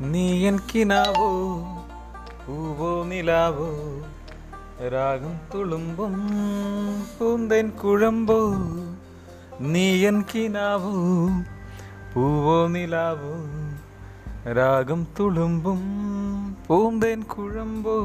നീ എനിക്കിനാവോ കിനാവോ പൂവോ നിലാവോ രാഗം തുളുമ്പും പൂന്തൻ കുഴമ്പോ നീ എനിക്കിനാവോ കിനാവോ പൂവോ നിലാവോ രാഗം തുളുമ്പും പൂന്തൻ കുഴമ്പോ.